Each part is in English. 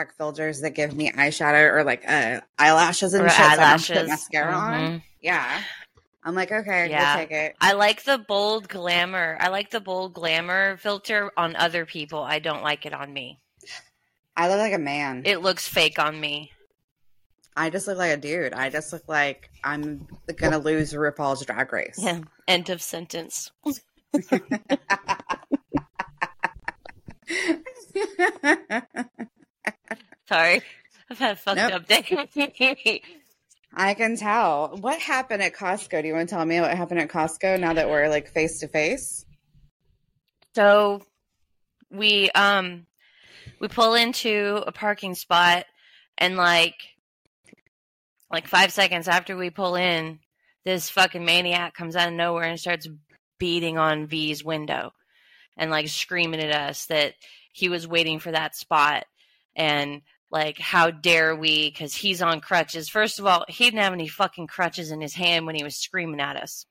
black filters that give me eyeshadow or like uh, eyelashes and Or shit. so I put mascara on. Mhm. Yeah. I'm like, okay, Yeah. we'll take it. I like the bold glamour. I like the bold glamour filter on other people. I don't like it on me. I look like a man. It looks fake on me. I just look like a dude. I just look like I'm gonna lose RuPaul's Drag Race. Yeah. End of sentence. Sorry. I've had a fucked Nope. up day. I can tell. What happened at Costco? Do you want to tell me what happened at Costco now that we're like face to face? so we um we pull into a parking spot and like like five seconds after we pull in this fucking maniac comes out of nowhere and starts beating on v's window and like screaming at us that he was waiting for that spot and like how dare we because he's on crutches first of all he didn't have any fucking crutches in his hand when he was screaming at us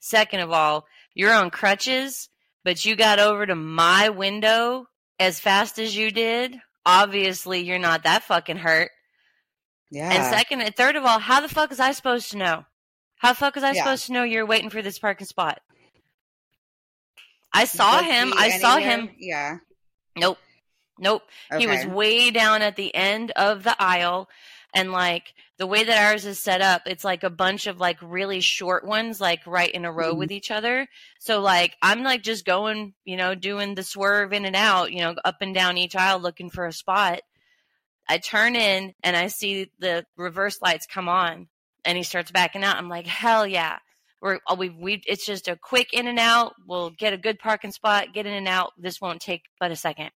second of all you're on crutches but you got over to my window as fast as you did, obviously you're not that fucking hurt. Yeah. And second and third of all, how the fuck is I supposed to know? How the fuck is I Yeah. supposed to know you're waiting for this parking spot? I saw Was him. I saw him. Yeah. Nope. Nope. He was way down at the end of the aisle. And like the way that ours is set up, it's like a bunch of like really short ones, like right in a row Mhm. with each other. So like I'm like just going, you know, doing the swerve in and out, you know, up and down each aisle looking for a spot. I turn in and I see the reverse lights come on and he starts backing out. I'm like, hell yeah. We're oh, we we it's just a quick in and out. We'll get a good parking spot, get in and out. This won't take but a second.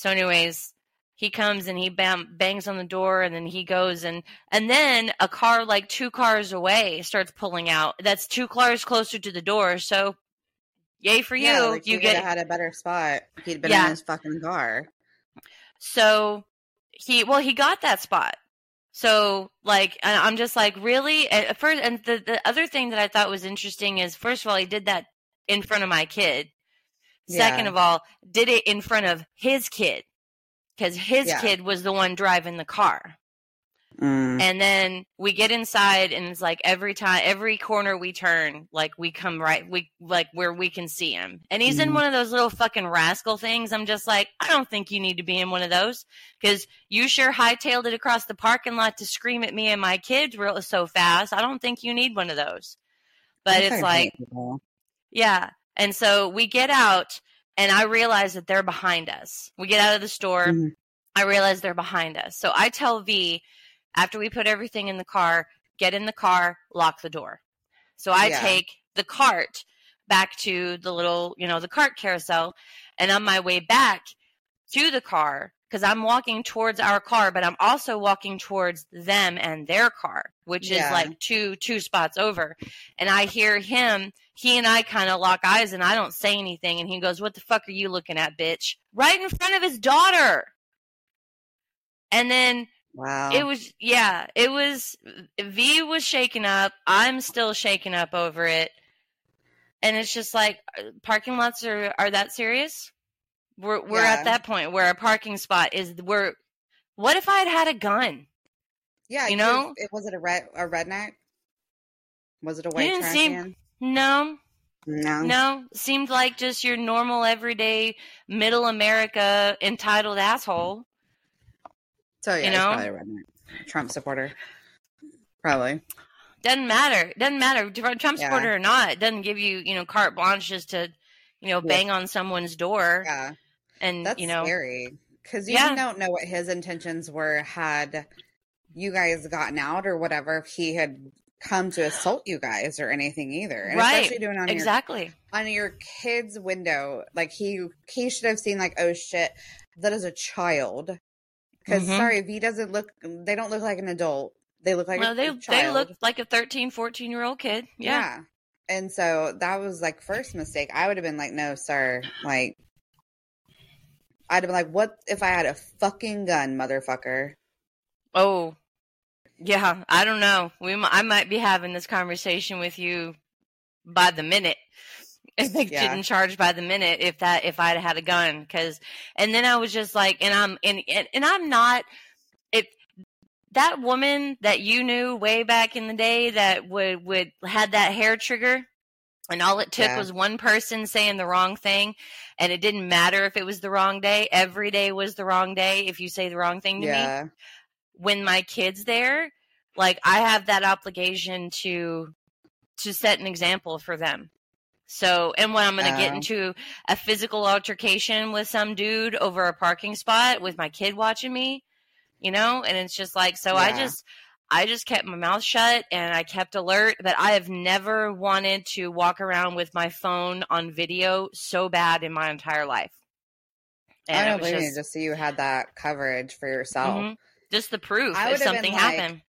So, anyways, he comes and he bam, bangs on the door, and then he goes and and then a car like two cars away starts pulling out. That's two cars closer to the door. So, yay for you! Like you get had a better spot he'd been Yeah. in his fucking car. So he well he got that spot. So like I'm just like really at first and the the other thing that I thought was interesting is first of all he did that in front of my kid. Second Yeah. of all, did it in front of his kid cuz his Yeah. kid was the one driving the car. Mm. And then we get inside and it's like every time every corner we turn, like we come right we like where we can see him. And he's in Mhm. one of those little fucking rascal things. I'm just like, I don't think you need to be in one of those cuz you sure hightailed it across the parking lot to scream at me and my kids real so fast. I don't think you need one of those. But I it's like people. yeah. And so we get out and I realize that they're behind us. We get out of the store. Mhm. I realize they're behind us. So I tell V after we put everything in the car, get in the car, lock the door. So I Yeah. take the cart back to the little, you know, the cart carousel. And on my way back to the car, because I'm walking towards our car, but I'm also walking towards them and their car, which Yeah. is like two two spots over. And I hear him, he and I kind of lock eyes and I don't say anything. And he goes, What the fuck are you looking at, bitch? Right in front of his daughter. And then Wow. it was yeah, it was V was shaken up. I'm still shaken up over it. And it's just like uh, parking lots are are that serious? We're we're Yeah. at that point where a parking spot is we're what if I had had a gun? yeah, you know? it was it a red a redneck? Was it a white didn't seem- can? No, No. no. Seemed like just your normal everyday middle America entitled asshole. So yeah, you know? probably a redneck. Trump supporter. Probably. Doesn't matter. Doesn't matter. Trump Yeah. supporter or not, it doesn't give you, you know, carte blanche just to, you know, Yeah. bang on someone's door Yeah. And That's you know scary. Because you Yeah. don't know what his intentions were had you guys gotten out or whatever if he had come to assault you guys or anything either. And Right. especially doing on your exactly. on your kid's window. Like he he should have seen like, oh shit, that is a child. Because Mhm. sorry, V doesn't look. They don't look like an adult. They look like no, a, they they look like a 13, 14 year old kid. Yeah. yeah. And so that was like first mistake. I would have been like, no, sir. Like, I'd have been like, what if I had a fucking gun, motherfucker? Oh, yeah. I don't know. We m- I might be having this conversation with you by the minute. and they Yeah. didn't charge by the minute if that if I'd had a gun because and then I was just like and I'm and and, and I'm not if that woman that you knew way back in the day that would would had that hair trigger and all it took Yeah. was one person saying the wrong thing and it didn't matter if it was the wrong day. Every day was the wrong day if you say the wrong thing to me. When my kids there like i have that obligation to to set an example for them. So and when i'm going to get Oh. into a physical altercation with some dude over a parking spot with my kid watching me you know and it's just like so i just i just kept my mouth shut and i kept alert but i have never wanted to walk around with my phone on video so bad in my entire life I don't was blame you. Just so you had that coverage for yourself. Mhm. just the proof I if something like- happened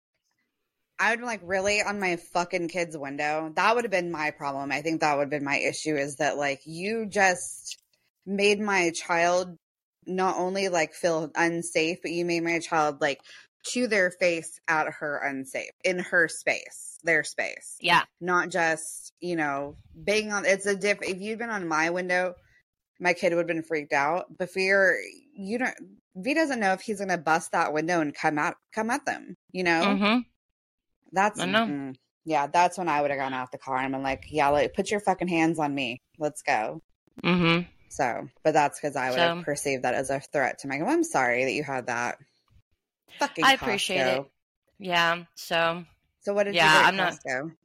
I would be like, really on my fucking kid's window. That would have been my problem. I think that would have been my issue is that like you just made my child not only like feel unsafe, but you made my child like to their face at her unsafe in her space, their space. yeah Not just, you know, banging on it's a diff if you'd been on my window, my kid would have been freaked out. But your you don't V doesn't know if he's gonna bust that window and come out come at them, you know? hmm That's I know. mm, yeah, that's when I would have gone out the car and been like, yeah, like put your fucking hands on me. Let's go. Mm-hmm. So, but that's because I would So- have perceived that as a threat to my. Well, I'm sorry that you had that. Fucking. I appreciate Costco. it. Yeah. So, So what did Yeah, you get? I'm not- Costco?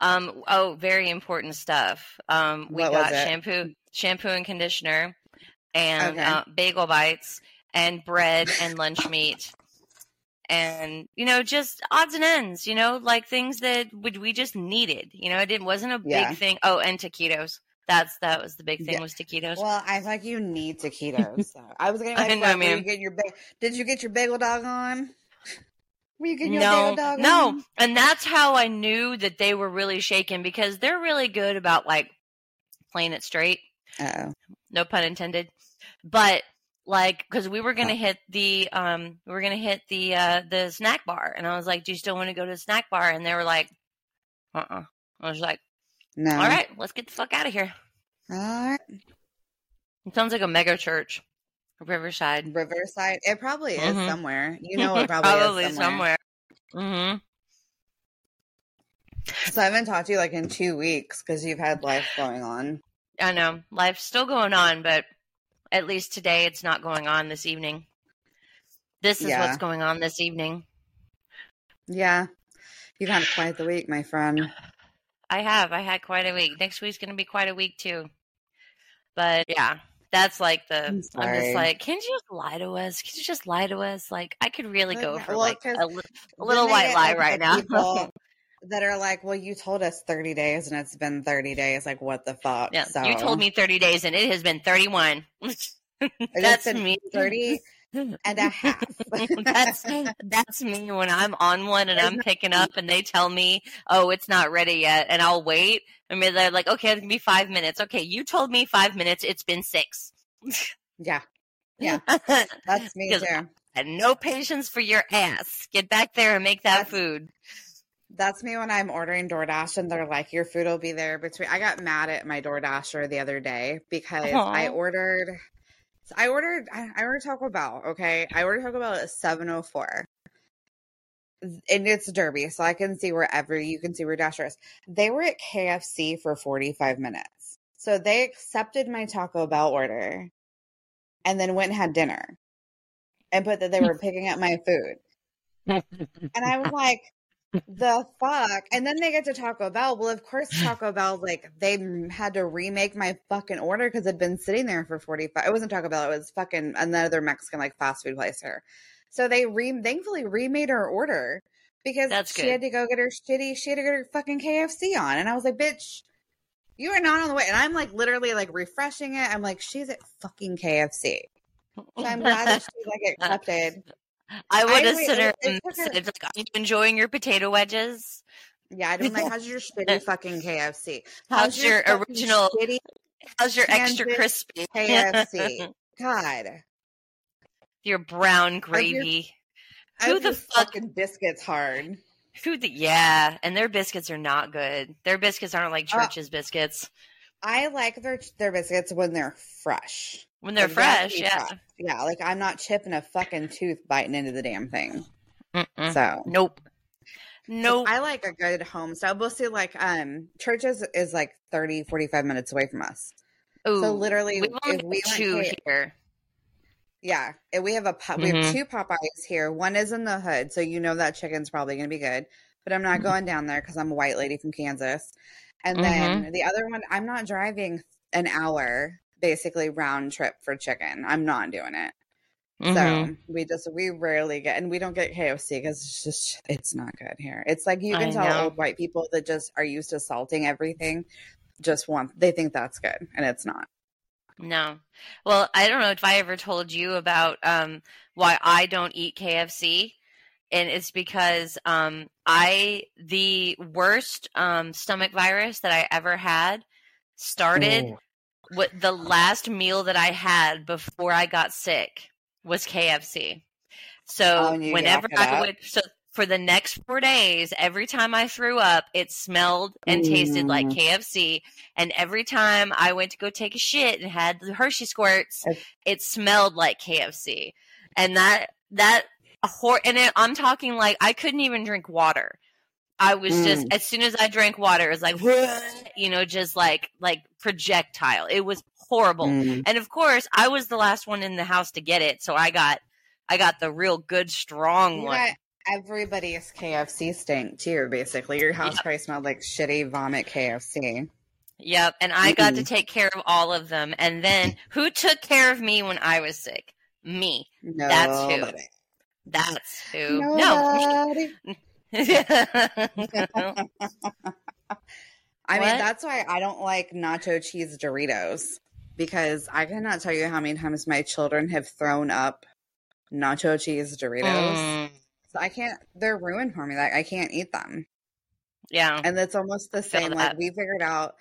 um, oh, very important stuff. Um, we What got shampoo, shampoo and conditioner, and Okay. uh, bagel bites, and bread and lunch meat, and you know, just odds and ends. You know, like things that would we just needed. You know, it didn't wasn't a big thing. Oh, and taquitos. That's that was the big thing Yeah. was taquitos. Well, I like you need taquitos. So. I was gonna be I know, were you man. getting your ba- Did you get your bagel dog on? Were you getting your no, bagel dog no, on? and that's how I knew that they were really shaken because they're really good about like playing it straight. Oh, no pun intended but like because we were gonna hit the um we were gonna hit the uh the snack bar and i was like do you still want to go to the snack bar and they were like uh-uh i was like no. all right let's get the fuck out of here All right. it sounds like a mega church riverside Riverside. It probably is Mhm. somewhere. You know, it probably, is somewhere. Mm hmm So I haven't talked to you like in two weeks because you've had life going on. i know life's still going on but at least today it's not going on this evening this is Yeah. what's going on this evening Yeah. You've had quite the week, my friend. I have. I had quite a week. Next week's going to be quite a week too. But yeah, that's like the. I'm I'm, just like, can you just lie to us? Can you just lie to us? Like, I could really go for well, like a, li- a little white lie right now. that are like, well, you told us 30 days and it's been 30 days. Like, what the fuck? yeah, so, you told me 30 days and it has been 31. that's me. 30 and a half. that's that's me when I'm on one and I'm picking up and they tell me, "Oh, it's not ready yet," and I'll wait. I mean, they're like, "Okay, it's gonna be five minutes." Okay, you told me five minutes. It's been six. yeah. Yeah. That's me too. and no patience for your ass. Get back there and make that That's- food. That's me when I'm ordering DoorDash and they're like, your food will be there between. I got mad at my DoorDasher the other day because I Aw. Ordered. I ordered. I ordered Taco Bell. Okay, I ordered Taco Bell at seven oh four, and it's Derby, so I can see wherever you can see where Dasher is. They were at KFC for forty five minutes, so they accepted my Taco Bell order, and then went and had dinner, and put that they were picking up my food. And I was like, the fuck? And then they get to Taco Bell. Well, of course, Taco Bell, like, they had to remake my fucking order because it'd been sitting there for 45. It wasn't Taco Bell, it was fucking another Mexican, like, fast food place here. So they re- thankfully remade her order because That's she good. had to go get her shitty, she had to get her fucking KFC on. And I was like, bitch, you are not on the way. And I'm like, literally, like, refreshing it. I'm like, she's at fucking KFC. So I'm glad that she, like, accepted. I would have wait, sent her it- a it took her- message like, "Are you enjoying your potato wedges? Yeah, I'd been like, how's your shitty fucking KFC? How's your fucking original shitty How's your extra crispy KFC? God. your brown gravy? I Who the fuck- fucking biscuits hard? Who the yeah, and their biscuits are not good. Their biscuits aren't like Uh, Church's biscuits. I like their their biscuits when they're fresh. When they're Like, they have to fresh. Yeah. fresh. Yeah, like I'm not chipping a fucking tooth biting into the damn thing. Mm-mm. So Nope. Nope. I like a good home style. We'll see like um Church's is is like 30, 45 minutes away from us. Ooh, so literally we've if we went two to- here. Yeah, we have a pu- we have two Popeyes here. One is in the hood, so you know that chicken's probably going to be good. But I'm not Mhm. going down there because I'm a white lady from Kansas. And Mm-hmm. then the other one, I'm not driving an hour basically round trip for chicken. I'm not doing it. Mhm. So we just we rarely get, and we don't get KFC because it's just it's not good here. It's like you I can tell know. old white people that just are used to salting everything, just want they think that's good, and it's not. No. Well, I don't know if I ever told you about um, why I don't eat KFC. And it's because um, I, the worst um, stomach virus that I ever had started Oh. What the last meal that I had before I got sick was KFC. So Oh, whenever I would, so for the next four days, every time I threw up, it smelled and tasted like Mm. KFC. And every time I went to go take a shit and had the Hershey squirts, it smelled like KFC. And that that hor- and it, I'm talking like I couldn't even drink water. I was just Mm. as soon as I drank water, it was like you know, just like like projectile. It was horrible. Mm. And of course, I was the last one in the house to get it, so I got I got the real good strong You one. got everybody's KFC stink too. Basically, your house Yep. probably smelled like shitty vomit KFC. Yep, and I got to take care of all of them. And then who took care of me when I was sick? Me. No, That's who. That's who. No, Nobody. me. I mean, that's why I don't like nacho cheese Doritos because I cannot tell you how many times my children have thrown up nacho cheese Doritos. Mm, So I can't. They're ruined for me. Like I can't eat them. yeah. And it's almost the same. that. Like we figured out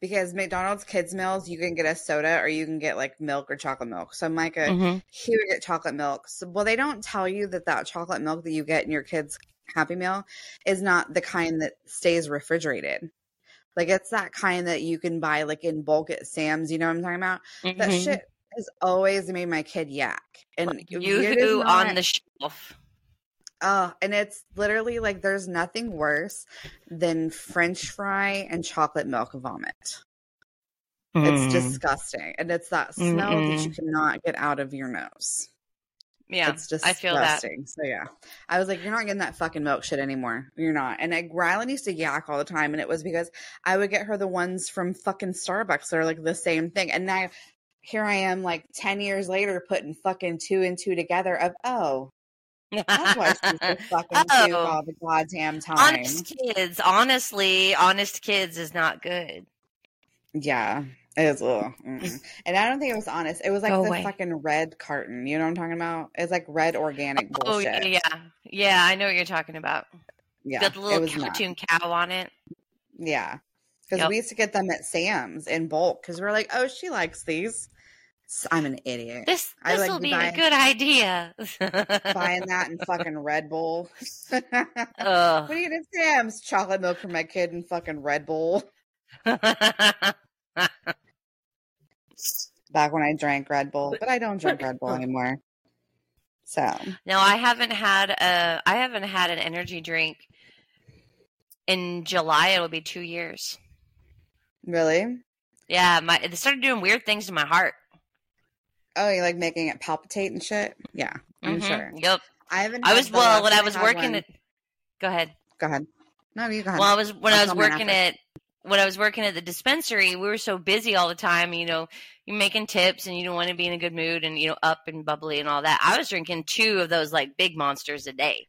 because McDonald's kids meals, you can get a soda or you can get like milk or chocolate milk. So Micah, Mhm. he would get chocolate milk. So, well, they don't tell you that that chocolate milk that you get in your kids' Happy Meal is not the kind that stays refrigerated. Like it's that kind that you can buy like in bulk at Sam's. You know what I'm talking about? That Mhm. shit has always made my kid yak. And it is on the shelf. Oh, and it's literally like there's nothing worse than French fry and chocolate milk vomit. It's Mm. disgusting. And it's that smell that you cannot get out of your nose. Yeah, it's just I disgusting. feel that. So yeah. I was like, You're not getting that fucking milk shit anymore. You're not. And like Rylan used to yak all the time, and it was because I would get her the ones from fucking Starbucks that are like the same thing. And now here I am like ten years later putting fucking two and two together of oh, that's why she's fucking Oh. all the goddamn time. honest kids, honestly, honest kids is not good. Yeah. It was ugh, mm-mm. and I don't think it was honest. It was like Go the away. fucking red carton. You know what I'm talking about? It's like red organic Oh, oh bullshit. yeah, yeah, yeah. I know what you're talking about. yeah. The little was not. cartoon cow on it. Yeah. Because Yep. we used to get them at Sam's in bulk because we're like, oh, she likes these. I'm an idiot. This this like will be buy- a good idea. Buying that in fucking Red Bull. what do you get at Sam's? Chocolate milk for my kid and fucking Red Bull. Back when I drank Red Bull, but I don't drink Red Bull anymore. So, no, I haven't had a I haven't had an energy drink in July. It'll be two years. really? Yeah, my it started doing weird things to my heart. Oh, you like making it palpitate and shit? Yeah, I'm Mhm. sure. Yep. I haven't. I was well when I was working at. Go ahead. Go ahead. No, you go ahead. Well, I was when I'll I was working at when I was working at the dispensary. We were so busy all the time. You know, you're making tips and you don't want to be in a good mood and you know up and bubbly and all that. I was drinking two of those like big monsters a day.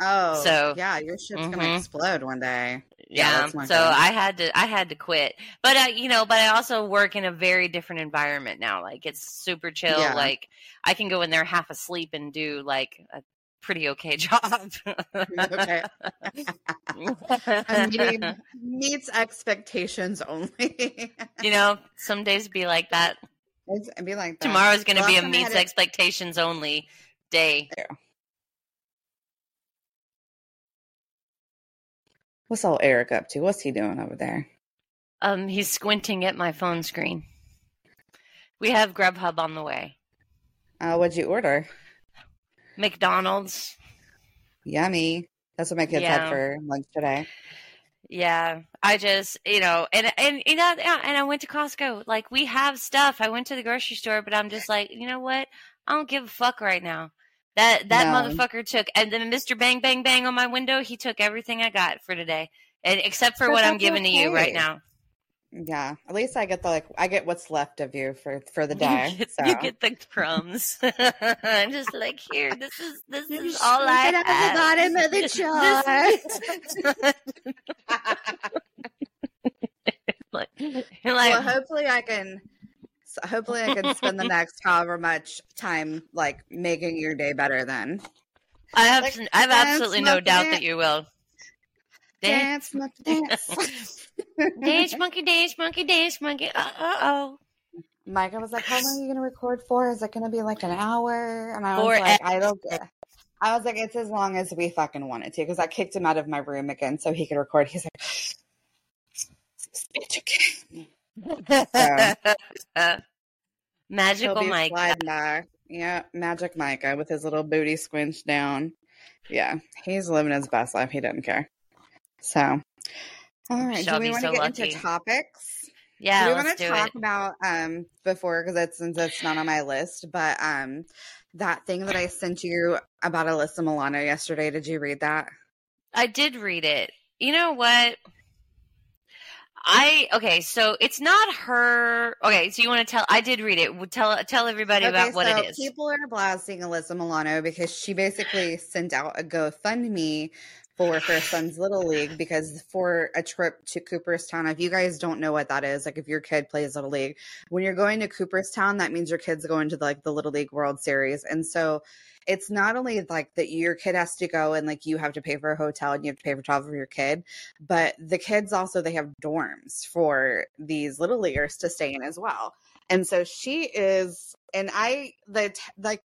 oh, so- yeah, your shit's gonna Mhm. explode one day. Yeah, Yeah, so good. I had to I had to quit. But I, you know, but I also work in a very different environment now. Like it's super chill. Yeah. Like I can go in there half asleep and do like a pretty okay job. okay. I mean, meets expectations only. you know, some days be like that. It's, it'd be like that. Tomorrow's going to Last be a time I had meets it- expectations only day. What's all Eric up to? What's he doing over there? Um, he's squinting at my phone screen. We have Grubhub on the way. Uh, what'd you order? McDonald's. Yummy. That's what my kids Yeah. had for lunch today. Yeah, I just you know, and and you know, and I went to Costco. Like we have stuff. I went to the grocery store, but I'm just like, you know what? I don't give a fuck right now. That that No. motherfucker took, and then Mr. Bang Bang Bang on my window. He took everything I got for today, and except for But what I'm giving to you right now. Yeah. At least I get the like I get what's left of you for for the You day. get, so you get the crumbs. I'm just like, here, this is this You is all I scoop it out of the bottom of the This- jar. like, you're well, like, hopefully I can hopefully I can spend the next however much time like making your day better then. I have like, I have absolutely no doubt dance. that you will. Dance, Dance, monkey, dance. dance, monkey, dance, monkey, dance, monkey. Uh oh. Micah was like, "How long are you gonna record for? Is it gonna be like an hour?" And I was Forever. like, "I don't." get I was like, "It's as long as we fucking wanted to," because I kicked him out of my room again so he could record. He's like, "This bitch again." Magical Mike. sliding by. Yeah, Magic Micah with his little booty squinched down. Yeah, he's living his best life. He doesn't care. So, all right. Shall do we want so to get lucky. into topics? Yeah, do we want to talk it. about um before because it's since it's not on my list, but um that thing that I sent you about Alyssa Milano yesterday. Did you read that? I did read it. You know what? I okay, so it's not her. Okay, so you want to tell? I did read it. Would Tell tell everybody about what so it is. People are blasting Alyssa Milano because she basically sent out a GoFundMe for her son's little league because for a trip to Cooperstown. If you guys don't know what that is, like if your kid plays little league, when you're going to Cooperstown, that means your kid's going to like the Little League World Series, and so it's not only like that your kid has to go and like you have to pay for a hotel and you have to pay for travel for your kid, but the kids also they have dorms for these little leaguers to stay in as well. And so she is, and I the like,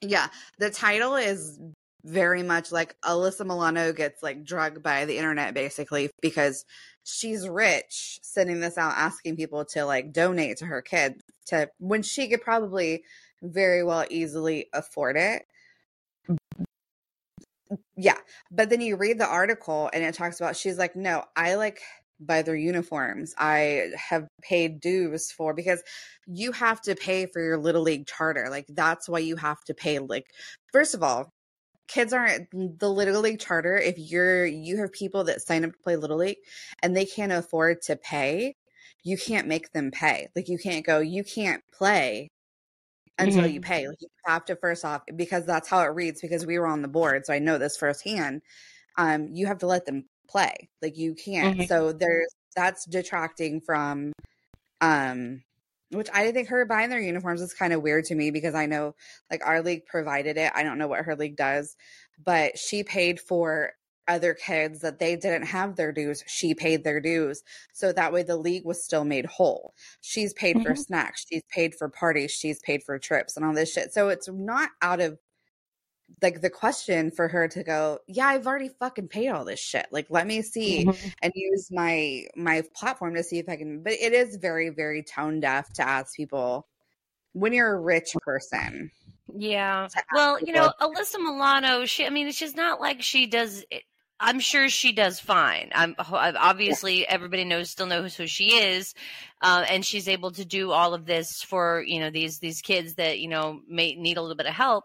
yeah, the title is very much like Alyssa Milano gets like drugged by the internet basically because she's rich, sending this out asking people to like donate to her kid to when she could probably very well easily afford it. Yeah. But then you read the article and it talks about she's like, no, I like buy their uniforms. I have paid dues for because you have to pay for your little league charter. Like that's why you have to pay like first of all, kids aren't the little league charter if you're you have people that sign up to play little league and they can't afford to pay, you can't make them pay. Like you can't go, you can't play until you pay. Like you have to first off because that's how it reads because we were on the board, so I know this firsthand. Um, you have to let them play. Like you can't. Mhm. So there's that's detracting from um which I think her buying their uniforms is kind of weird to me because I know like our league provided it. I don't know what her league does, but she paid for other kids that they didn't have their dues. She paid their dues. So that way the league was still made whole. She's paid for Mhm. snacks, she's paid for parties, she's paid for trips and all this shit. So it's not out of like the question for her to go, yeah, I've already fucking paid all this shit. Like let me see Mhm. and use my my platform to see if I can but it is very very tone deaf to ask people when you're a rich person. Yeah. Well, you know, people- Alyssa Milano, she I mean, it's just not like she does it. I'm sure she does fine. I'm obviously everybody knows still knows who she is, uh, and she's able to do all of this for you know these these kids that you know may need a little bit of help.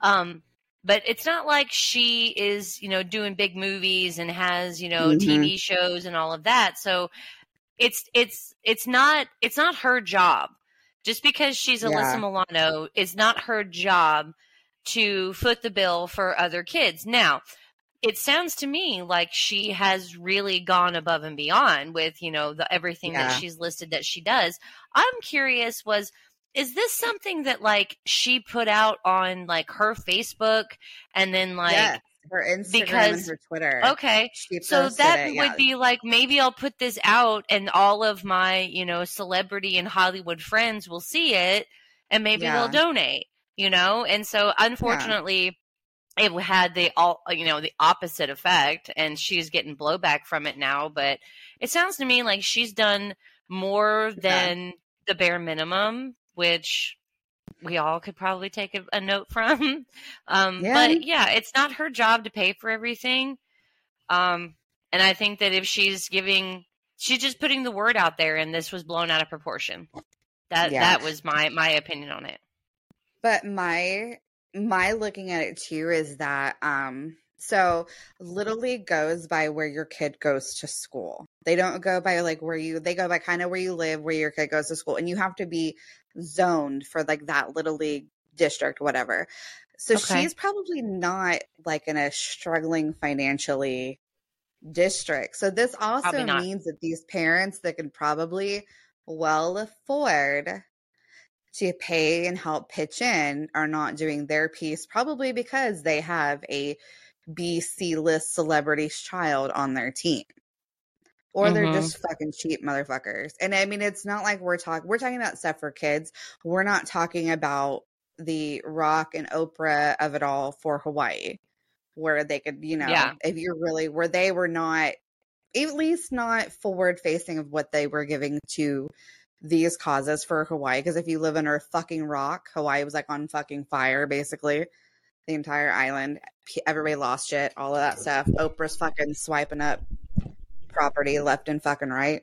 Um, but it's not like she is you know doing big movies and has you know Mhm. TV shows and all of that. So it's it's it's not it's not her job. Just because she's Yeah. Alyssa Milano is not her job to foot the bill for other kids. Now, it sounds to me like she has really gone above and beyond with, you know, the everything Yeah. that she's listed that she does. I'm curious was is this something that like she put out on like her Facebook and then like yes, her Instagram and because- her Twitter. okay so that it, would yeah. be like maybe I'll put this out and all of my, you know, celebrity and Hollywood friends will see it and maybe Yeah. they'll donate, you know? And so unfortunately it had the all you know the opposite effect and she's getting blowback from it now but it sounds to me like she's done more than the bare minimum which we all could probably take a, a note from um Yeah. but yeah it's not her job to pay for everything um and i think that if she's giving she's just putting the word out there and this was blown out of proportion that Yeah. that was my my opinion on it But my my looking at it too is that um so little league goes by where your kid goes to school. They don't go by like where you they go by kind of where you live, where your kid goes to school, and you have to be zoned for like that little league district, whatever. So Okay. she's probably not like in a struggling financially district. So this also means that these parents that can probably well afford to pay and help pitch in are not doing their piece, probably because they have a BC list celebrities child on their team. Or they're Mhm. just fucking cheap motherfuckers. And I mean, it's not like we're talking, we're talking about stuff for kids. We're not talking about the rock and Oprah of it all for Hawaii, where they could, you know, Yeah. if you're really, where they were not, at least not forward facing of what they were giving to these causes for Hawaii. Because if you live under a fucking rock, Hawaii was like on fucking fire, basically. The entire island, everybody lost shit, all of that stuff. Oprah's fucking swiping up property left and fucking right.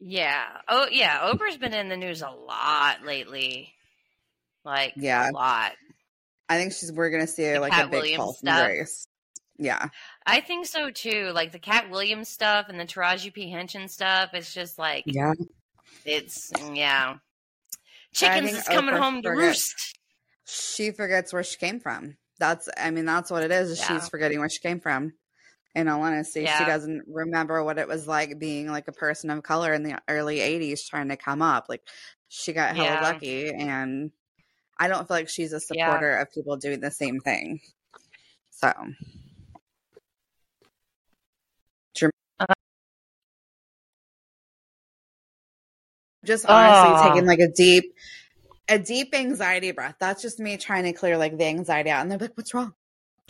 Yeah. Oh, yeah. Oprah's been in the news a lot lately. Like, Yeah. a lot. I think she's we're gonna see The like Cat a big Williams fall from stuff. grace. Yeah, I think so too. Like the Katt Williams stuff and the Taraji P. Henson stuff. It's just like, yeah. it's, mm, yeah. Chickens is coming Oprah home to forgets- roost. She forgets where she came from. That's I mean that's what it is. is Yeah. She's forgetting where she came from. In all honesty, she doesn't remember what it was like being like a person of color in the early '80s trying to come up. Like she got hella Yeah. lucky, and I don't feel like she's a Yeah. supporter of people doing the same thing. So. Uh. just honestly Oh. taking like a deep a deep anxiety breath that's just me trying to clear like the anxiety out and they're like what's wrong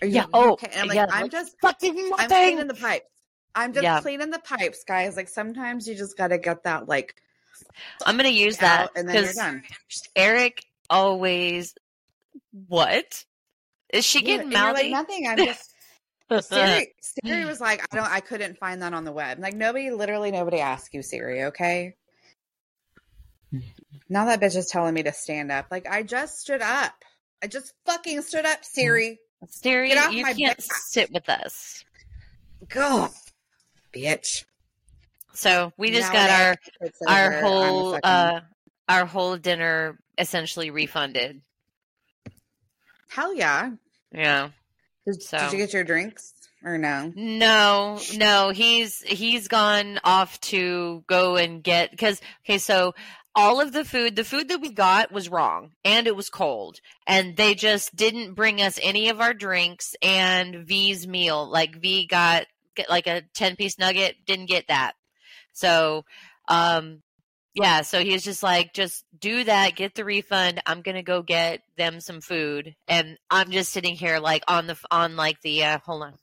are you, Yeah, you oh, okay i'm like yeah, i'm like, just Fucking i'm cleaning the pipes i'm just Yeah. cleaning the pipes guys like sometimes you just gotta get that like I'm going to use that and then you're because Eric always, what? Is she getting and you're like nothing i'm just Siri, Siri was like, I don't, I couldn't find that on the web. Like nobody, literally nobody asked you, Siri. Okay. Now that bitch is telling me to stand up. Like I just stood up. I just fucking stood up, mm. Siri. Off you can't back. sit with us. Go, bitch. So we just Now got our our whole fucking- uh our whole dinner essentially refunded. hell yeah. Yeah. Did, So- did you get your drinks or no? No, no, he's he's gone off to go and get because okay, so all of the food, the food that we got was wrong and it was cold, and they just didn't bring us any of our drinks and V's meal. Like V got like a ten piece nugget, didn't get that. So, um, yeah, so he's just like, just do that, get the refund. I'm gonna go get them some food, and I'm just sitting here like on the on like the uh, hold on.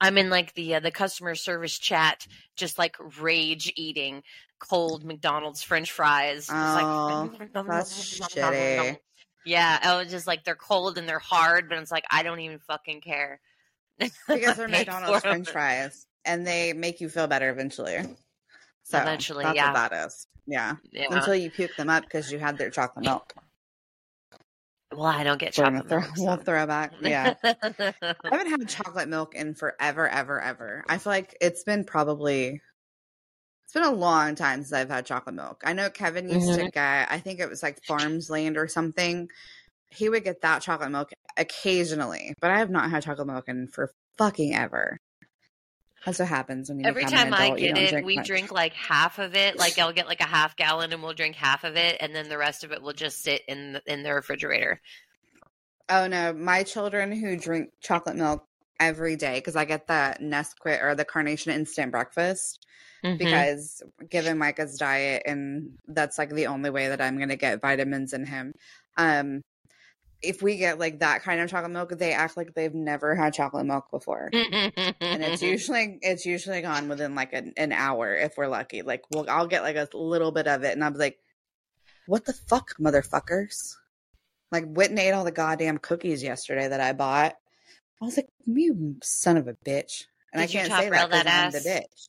I'm in like the uh, the customer service chat, just like rage eating cold McDonald's French fries. Oh, like, that's shitty. Yeah, I was just like they're cold and they're hard, but it's like I don't even fucking care Because they're McDonald's. French fries, and they make you feel better eventually. So Eventually, that's yeah. what that is. Yeah. Yeah. Until you puke them up because you had their chocolate milk. Well, I don't get chocolate throw, milk. so. throw back. Yeah. I haven't had chocolate milk in forever, ever, ever. I feel like it's been probably it's been a long time since I've had chocolate milk. I know Kevin used to Mhm. get I think it was like Farms Land or something. He would get that chocolate milk occasionally, but I have not had chocolate milk in for fucking ever. That's what happens when you Every time I adult, you get it, drink we much. drink like half of it. Like I'll get like a half gallon, and we'll drink half of it, and then the rest of it will just sit in the, in the refrigerator. Oh no, my children who drink chocolate milk every day because I get the Nesquik or the Carnation Instant Breakfast Mhm. because given Micah's diet and that's like the only way that I'm going to get vitamins in him. Um if we get like that kind of chocolate milk, they act like they've never had chocolate milk before. and it's usually it's usually gone within like an, an hour if we're lucky. Like we'll I'll get like a little bit of it and I'm like, what the fuck, motherfuckers? Like Whitney ate all the goddamn cookies yesterday that I bought. I was like, you son of a bitch. And I Did you can't say that because I'm the bitch.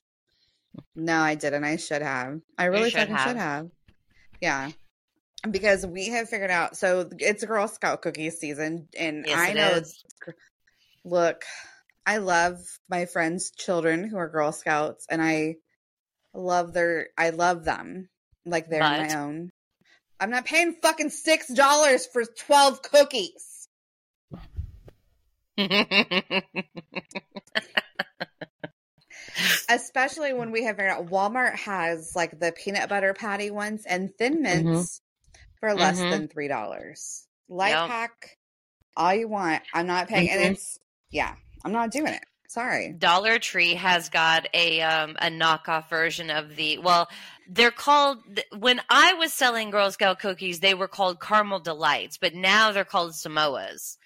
No, I didn't. I should have. I really should fucking should have. Yeah. Because we have figured out so it's Girl Scout cookies season and Yes, I know is. look, I love my friends' children who are Girl Scouts and I love their I love them like they're But- my own. I'm not paying fucking six dollars for twelve cookies. Especially when we have figured out Walmart has like the peanut butter patty ones and thin mm-hmm. mints for less Mhm. than three dollars. Light Yep. pack, all you want. I'm not paying, Mhm. and it's yeah, I'm not doing it. Sorry. Dollar Tree has got a um, a knockoff version of the well, they're called when I was selling Girl Scout cookies, they were called caramel delights, but now they're called Samoas.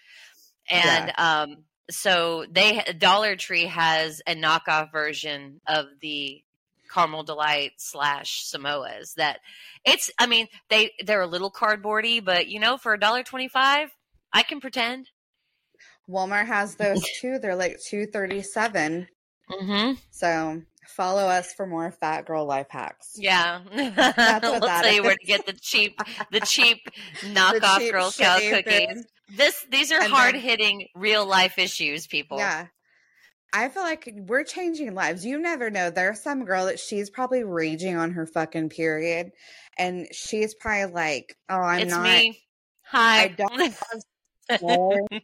And um so they Dollar Tree has a knockoff version of the caramel delight slash Samoas that it's I mean they they're a little cardboardy, but you know for a dollar twenty five I can pretend. Walmart has those too. They're like two thirty seven. Mm-hmm. So follow us for more fat girl life hacks. Yeah, what we'll that tell you where is. to get the cheap, the cheap knockoff cheap, Girl Scout cookies. This, these are hard hitting, real life issues, people. Yeah. I feel like we're changing lives. You never know. There's some girl that she's probably raging on her fucking period, and she's probably like, "Oh, I'm it's not. me. Hi. I don't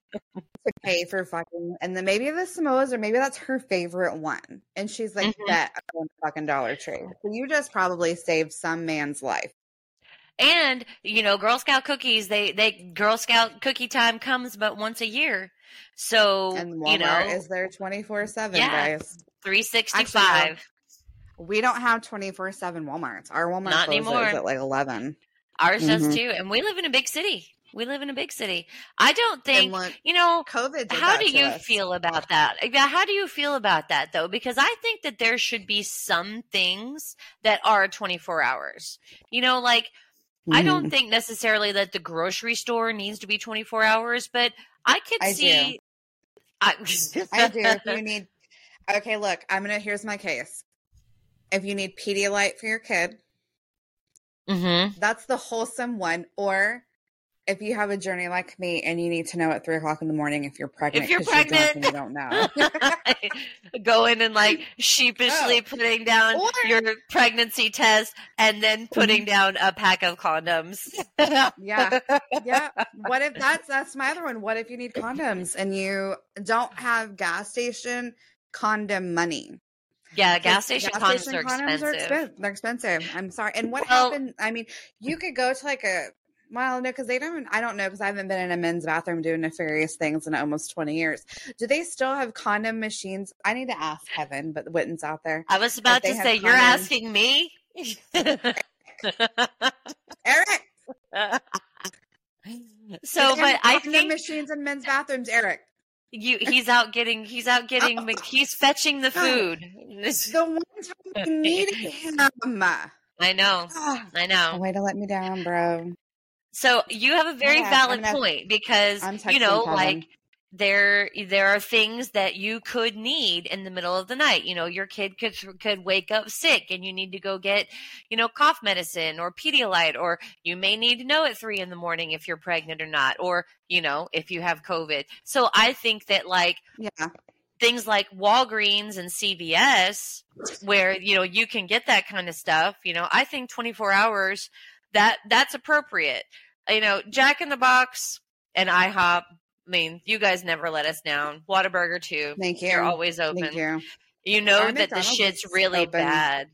to pay for fucking." And then maybe the Samoas, or maybe that's her favorite one, and she's like, Mhm. "Bet I'm going to fucking Dollar Tree." So you just probably saved some man's life. and you know, Girl Scout cookies. They, they Girl Scout cookie time comes but once a year, so And Walmart you know, is there twenty four seven, guys. three sixty five. We don't have twenty four seven WalMarts. Our Walmart Not closes anymore. at like eleven. Ours does Mhm. too, and we live in a big city. We live in a big city. I don't think you know. COVID. How do you us. feel about that? Yeah, How do you feel about that though? Because I think that there should be some things that are 24 hours. You know, like I don't think necessarily that the grocery store needs to be 24 hours, but I could I do. see I, I do. If you need, okay, look, I'm gonna. Here's my case. If you need Pedialyte for your kid, Mhm. that's the wholesome one. Or if you have a journey like me and you need to know at three o'clock in the morning if you're pregnant, if you're pregnant. and you don't know. Going and like sheepishly Oh. putting down Or- your pregnancy test and then putting mm-hmm. down a pack of condoms. yeah, yeah. What if that's that's my other one? What if you need condoms and you don't have gas station condom money? Yeah, gas station gas condoms station are expensive. expen- they're expensive. I'm sorry. And what Well- happened? I mean, you could go to like a well, no, because they don't. I don't know because I haven't been in a men's bathroom doing nefarious things in almost twenty years. Do they still have condom machines? I need to ask Kevin, but Witten's out there. I was about to say, you're asking me? Eric. so, but I condom think machines in men's bathrooms, Eric. you he's out getting he's out getting Mc- he's fetching the food. The one time I needed him. I know. Ah, I know. way to let me down, bro. So you have a very Yeah, valid gonna- point because you know, Kevin. like there there are things that you could need in the middle of the night. You know, your kid could could wake up sick and you need to go get, you know, cough medicine or Pedialyte or you may need to know at 3 in the morning if you're pregnant or not or, you know, if you have COVID. So I think that like Yeah, things like Walgreens and CVS where you know you can get that kind of stuff you know I think 24 hours that that's appropriate you know Jack in the Box and IHOP I mean you guys never let us down Whataburger too thank you. you're always open Thank you. you know Our that the shit's really open. bad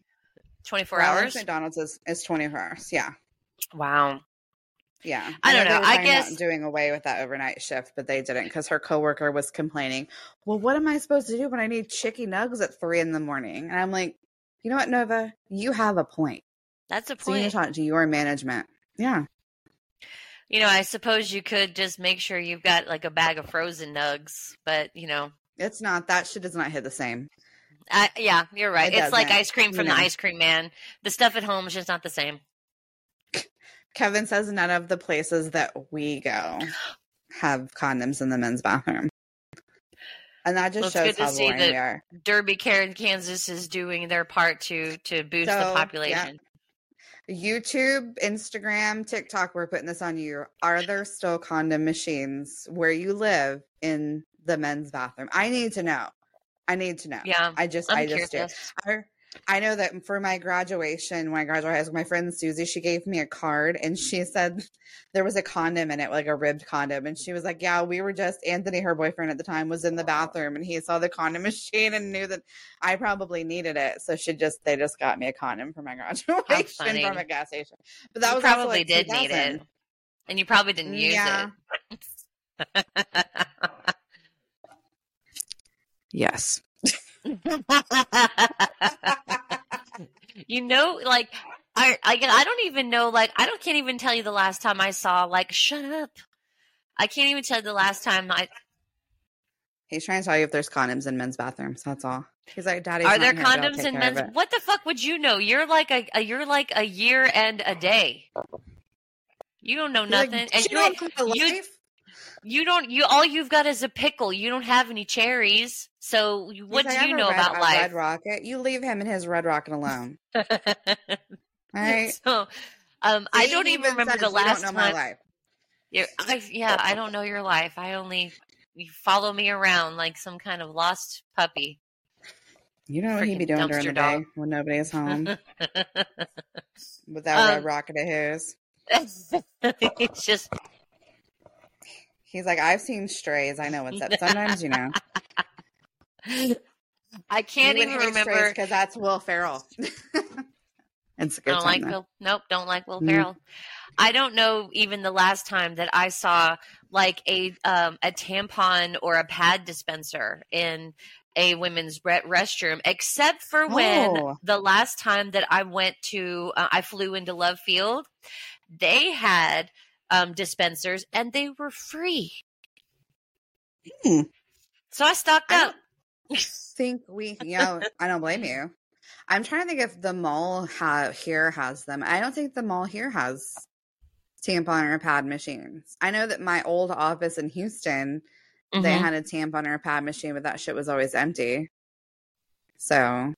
24 hours McDonald's is, is 24 hours. Yeah. wow Yeah. I don't they know. I guess- doing away with that overnight shift, but they didn't because her coworker was complaining. Well, what am I supposed to do when I need chicky nugs at three in the morning? And I'm like, you know what, Nova? You have a point. that's a So you need to talk to your management. Yeah. You know, I suppose you could just make sure you've got like a bag of frozen nugs, but you know, It's not that shit does not hit the same. I, yeah, you're right. It it's like doesn't, ice cream from you the ice cream man. The stuff at home is just not the same. Kevin says none of the places that we go have condoms in the men's bathroom. And that just Well, it's shows good to how see boring that we are. Derby, Karen, Kansas is doing their part to to boost So, the population. YouTube, Instagram, TikTok, we're putting this on you. Are there still condom machines where you live in the men's bathroom? I need to know. I need to know. Yeah, I just I'm I just curious. do. I know that for my graduation, when I graduated high school, my friend Susie, she gave me a card and she said there was a condom in it, like a ribbed condom. And she was like, Yeah, we were just Anthony, her boyfriend at the time, was in the bathroom and he saw the condom machine and knew that I probably needed it. So she just they just got me a condom for my graduation from a gas station. But that you was probably like, did need it, and you probably didn't use Yeah. it. Yes. you know, like I, I, I don't even know. Like I don't can't even tell you the last time I saw. Like, shut up. I can't even tell you the last time I. He's trying to tell you if there's condoms in men's bathrooms. That's all. He's like, Daddy's Are there here, condoms in men's? What the fuck would you know? You're like a, a you're like a year and a day. You don't know like, nothing, "Do and you you know you- life?" You don't you all you've got is a pickle. You don't have any cherries. So you- what He's do like, you know red- about life? Red Rocket. You leave him and his Red Rocket alone. All right. so, um, I don't even remember the last don't know my time. life. Yeah, I, yeah, I don't know your life. I only you follow me around like some kind of lost puppy. You know what he'd be doing during the dog. day when nobody is home with that Um, Red Rocket of his. it's just He's like, I've seen strays. I know what's up. Sometimes, you know, I can't even remember. because that's Will Ferrell. it's a I good don't time. like though. Will. Nope, don't like Will Mm. Ferrell. I don't know even the last time that I saw like a um, a tampon or a pad dispenser in a women's restroom, except for when Oh. the last time that I went to, uh, I flew into Love Field. They had um, dispensers and they were free. Hmm. So I stocked I up. think we, yeah, I don't blame you. I'm trying to think if the mall ha- here has them. I don't think the mall here has tampon or pad machines. I know that my old office in Houston, they Mhm. had a tampon or a pad machine, but that shit was always empty. So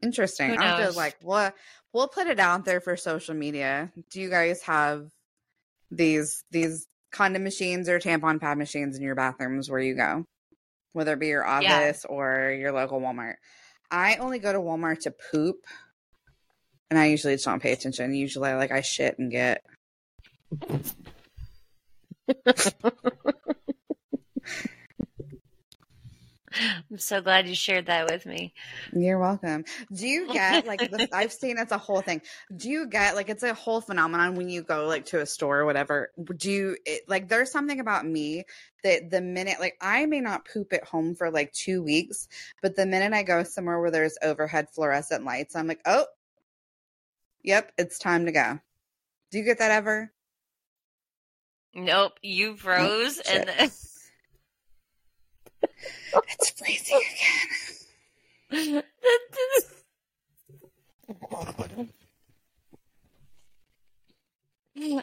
interesting. I have knows? to like what we'll put it out there for social media. Do you guys have these these condom machines or tampon pad machines in your bathrooms where you go? Whether it be your Yeah. office or your local Walmart. I only go to Walmart to poop. And I usually just don't pay attention. Usually I, like I shit and get I'm so glad you shared that with me. You're welcome. Do you get like the, I've seen it's a whole thing. Do you get like it's a whole phenomenon when you go like to a store or whatever? Do you it, like there's something about me that the minute like I may not poop at home for like 2 weeks, but the minute I go somewhere where there's overhead fluorescent lights, I'm like, "Oh, yep, it's time to go." Do you get that ever? Nope, you froze and It's freezing again.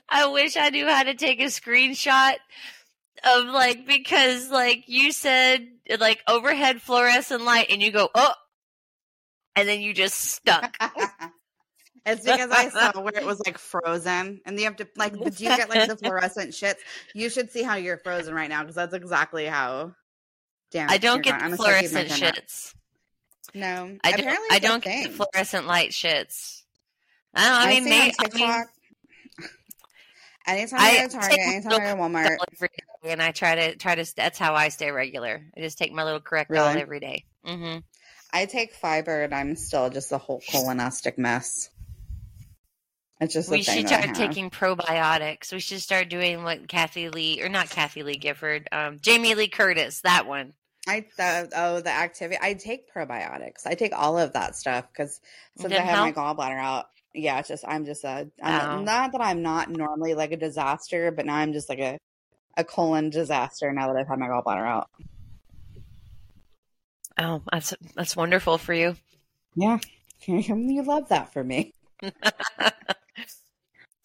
I wish I knew how to take a screenshot of like because like you said like overhead fluorescent light and you go oh and then you just stuck. It's because I saw where it was like frozen, and you have to like. Do you get like the fluorescent shits? You should see how you're frozen right now because that's exactly how. Damn, I don't get the gonna start keeping my fluorescent shits. No, I don't. I don't get the fluorescent light shits. I don't. I, I, mean, on I mean, anytime I I go to Target, anytime I go to Walmart, every day, and I try to try to. That's how I stay regular. I just take my little correct Really? every day. Mm-hmm. I take fiber, and I'm still just a whole colonostic mess. It's just We should start taking probiotics. We should start doing what Kathie Lee or not Kathie Lee Gifford, um, Jamie Lee Curtis. That one. I the, oh the Activia. I take probiotics. I take all of that stuff because since I have my gallbladder out, yeah, it's just I'm just a I'm Oh. not that I'm not normally like a disaster, but now I'm just like a a colon disaster now that I've had my gallbladder out. Oh, that's that's wonderful for you. Yeah, you love that for me.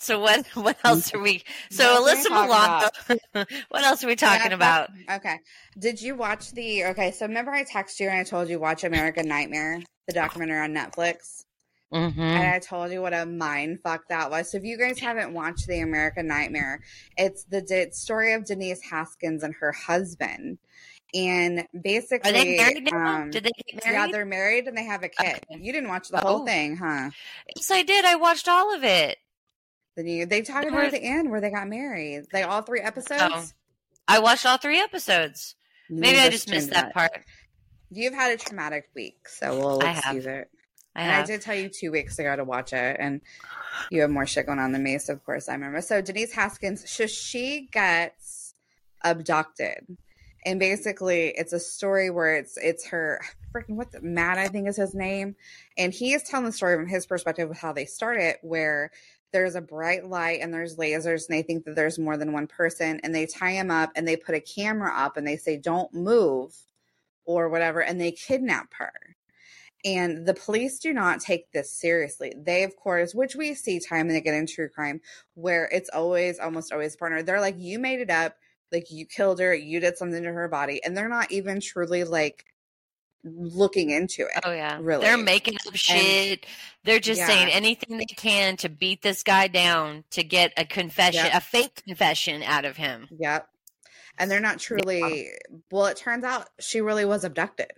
So what what else are we? So What Alyssa Milano. what else are we talking Yeah, about? Okay, did you watch the? Okay, so remember I texted you and I told you watch American Nightmare, the documentary on Netflix. Mm-hmm. and I told you what a mind fuck that was. So if you guys haven't watched The American Nightmare, it's the de- story of Denise Huskins and her husband. And basically, Are they married now? um, Did they get yeah, married? they're married and they have a kid. Okay. You didn't watch the whole Oh. thing, huh? yes, I did. I watched all of it. Then you they talked about at the end where they got married. Like all three oh. episodes. Oh. I watched all three episodes. You Maybe I just missed that part. You've had a traumatic week, so we'll excuse it. I and have. I did tell you two weeks ago to watch it, and you have more shit going on than me. So of course I remember. So Denise Huskins, so she gets abducted, and basically it's a story where it's it's her freaking what's it, Matt I think is his name, and he is telling the story from his perspective of how they started, where there's a bright light and there's lasers and they think that there's more than one person and they tie him up and they put a camera up and they say don't move or whatever and they kidnap her and the police do not take this seriously. They, of course, which we see time and again in true crime, where it's always, almost always partner. They're like, you made it up, like you killed her, you did something to her body, and they're not even truly like looking into it. Oh yeah, really. They're making up shit. They're just Yeah. saying anything they can to beat this guy down to get a confession, Yep. a fake confession out of him. Yep. And they're not truly. Well, it turns out she really was abducted.